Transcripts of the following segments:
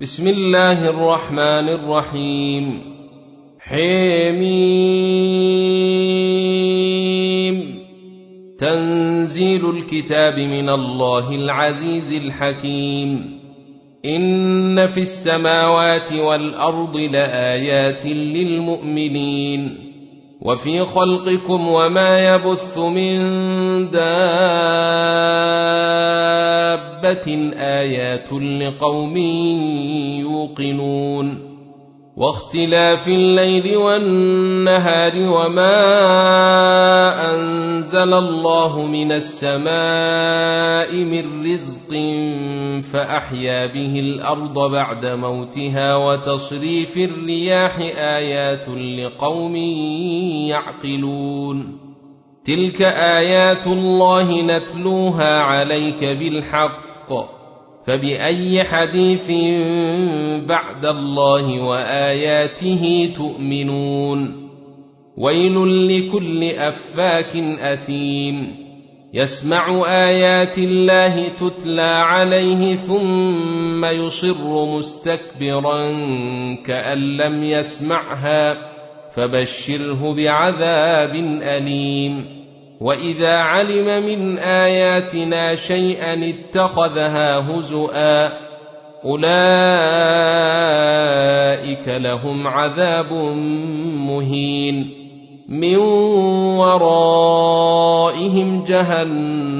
بسم الله الرحمن الرحيم حميم تنزيل الكتاب من الله العزيز الحكيم ان في السماوات والارض لايات للمؤمنين وفي خلقكم وما يبث من دابه ايات لقوم يوقنون واختلاف الليل والنهار وما انزل الله من السماء من رزق فاحيا به الأرض بعد موتها وتصريف الرياح ايات لقوم يعقلون تلك ايات الله نتلوها عليك بالحق فباي حديث بعد الله واياته تؤمنون ويل لكل افاك اثيم يسمع ايات الله تتلى عليه ثم يصر مستكبرا كان لم يسمعها فبشره بعذاب أليم. وإذا علم من آياتنا شيئا اتخذها هزؤا أولئك لهم عذاب مهين. من ورائهم جهنم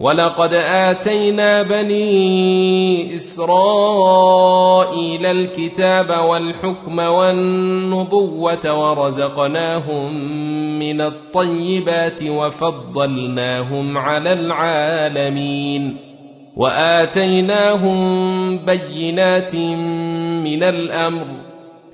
ولقد اتينا بني اسرائيل الكتاب والحكم والنبوه ورزقناهم من الطيبات وفضلناهم على العالمين واتيناهم بينات من الامر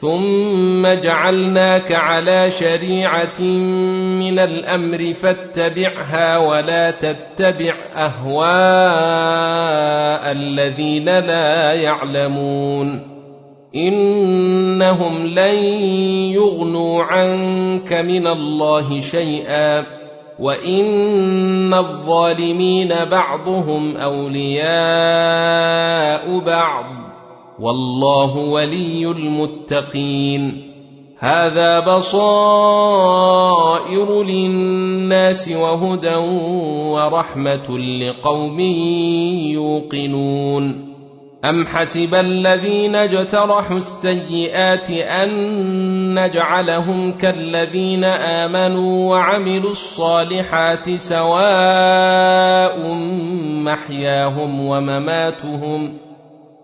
ثم جعلناك على شريعه من الامر فاتبعها ولا تتبع اهواء الذين لا يعلمون انهم لن يغنوا عنك من الله شيئا وان الظالمين بعضهم اولياء بعض والله ولي المتقين. هذا بصائر للناس وهدى ورحمة لقوم يوقنون. أم حسب الذين اجترحوا السيئات أن نجعلهم كالذين آمنوا وعملوا الصالحات سواء محياهم ومماتهم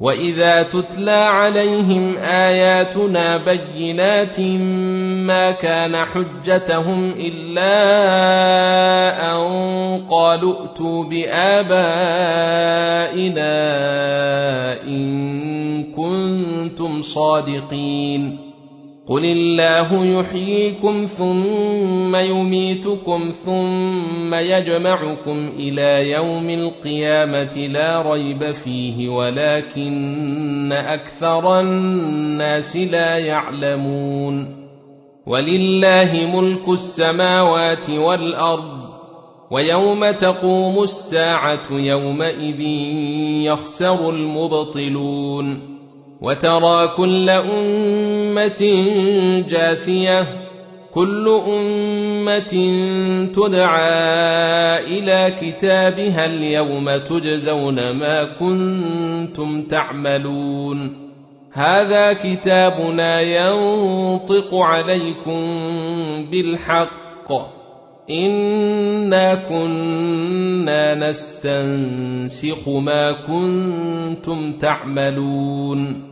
واذا تتلى عليهم اياتنا بينات ما كان حجتهم الا ان قالوا ائتوا بابائنا ان كنتم صادقين قل الله يحييكم ثم يميتكم ثم يجمعكم إلى يوم القيامه لا ريب فيه ولكن أكثر الناس لا يعلمون ولله ملك السماوات والارض ويوم تقوم الساعة يومئذ يخسر المبطلون وترى كل امه جاثيه كل أمة تدعى إلى كتابها اليوم تجزون ما كنتم تعملون. هذا كتابنا ينطق عليكم بالحق. إنا كنا نستنسخ ما كنتم تعملون.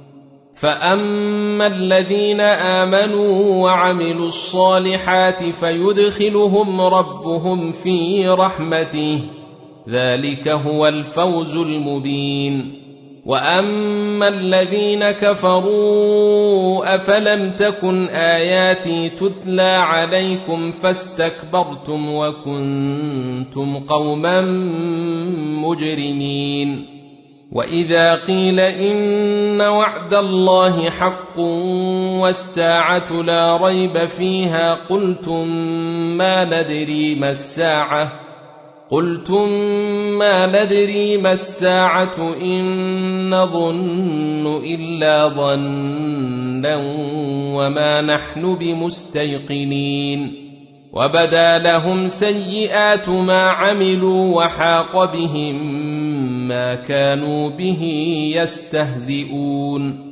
فاما الذين امنوا وعملوا الصالحات فيدخلهم ربهم في رحمته ذلك هو الفوز المبين واما الذين كفروا افلم تكن اياتي تتلى عليكم فاستكبرتم وكنتم قوما مجرمين واذا قيل ان وعد الله حق والساعة لا ريب فيها قلتم ما ندري ما الساعة قلتم ما ندري ما الساعة ان نظن الا ظنا وما نحن بمستيقنين وبدا لهم سيئات ما عملوا وحاق بهم ما كانوا به يستهزئون.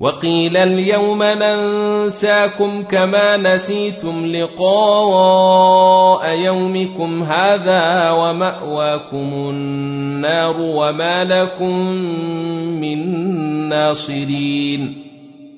وقيل اليوم ننساكم كما نسيتم لقاء يومكم هذا ومأواكم النار وما لكم من ناصرين.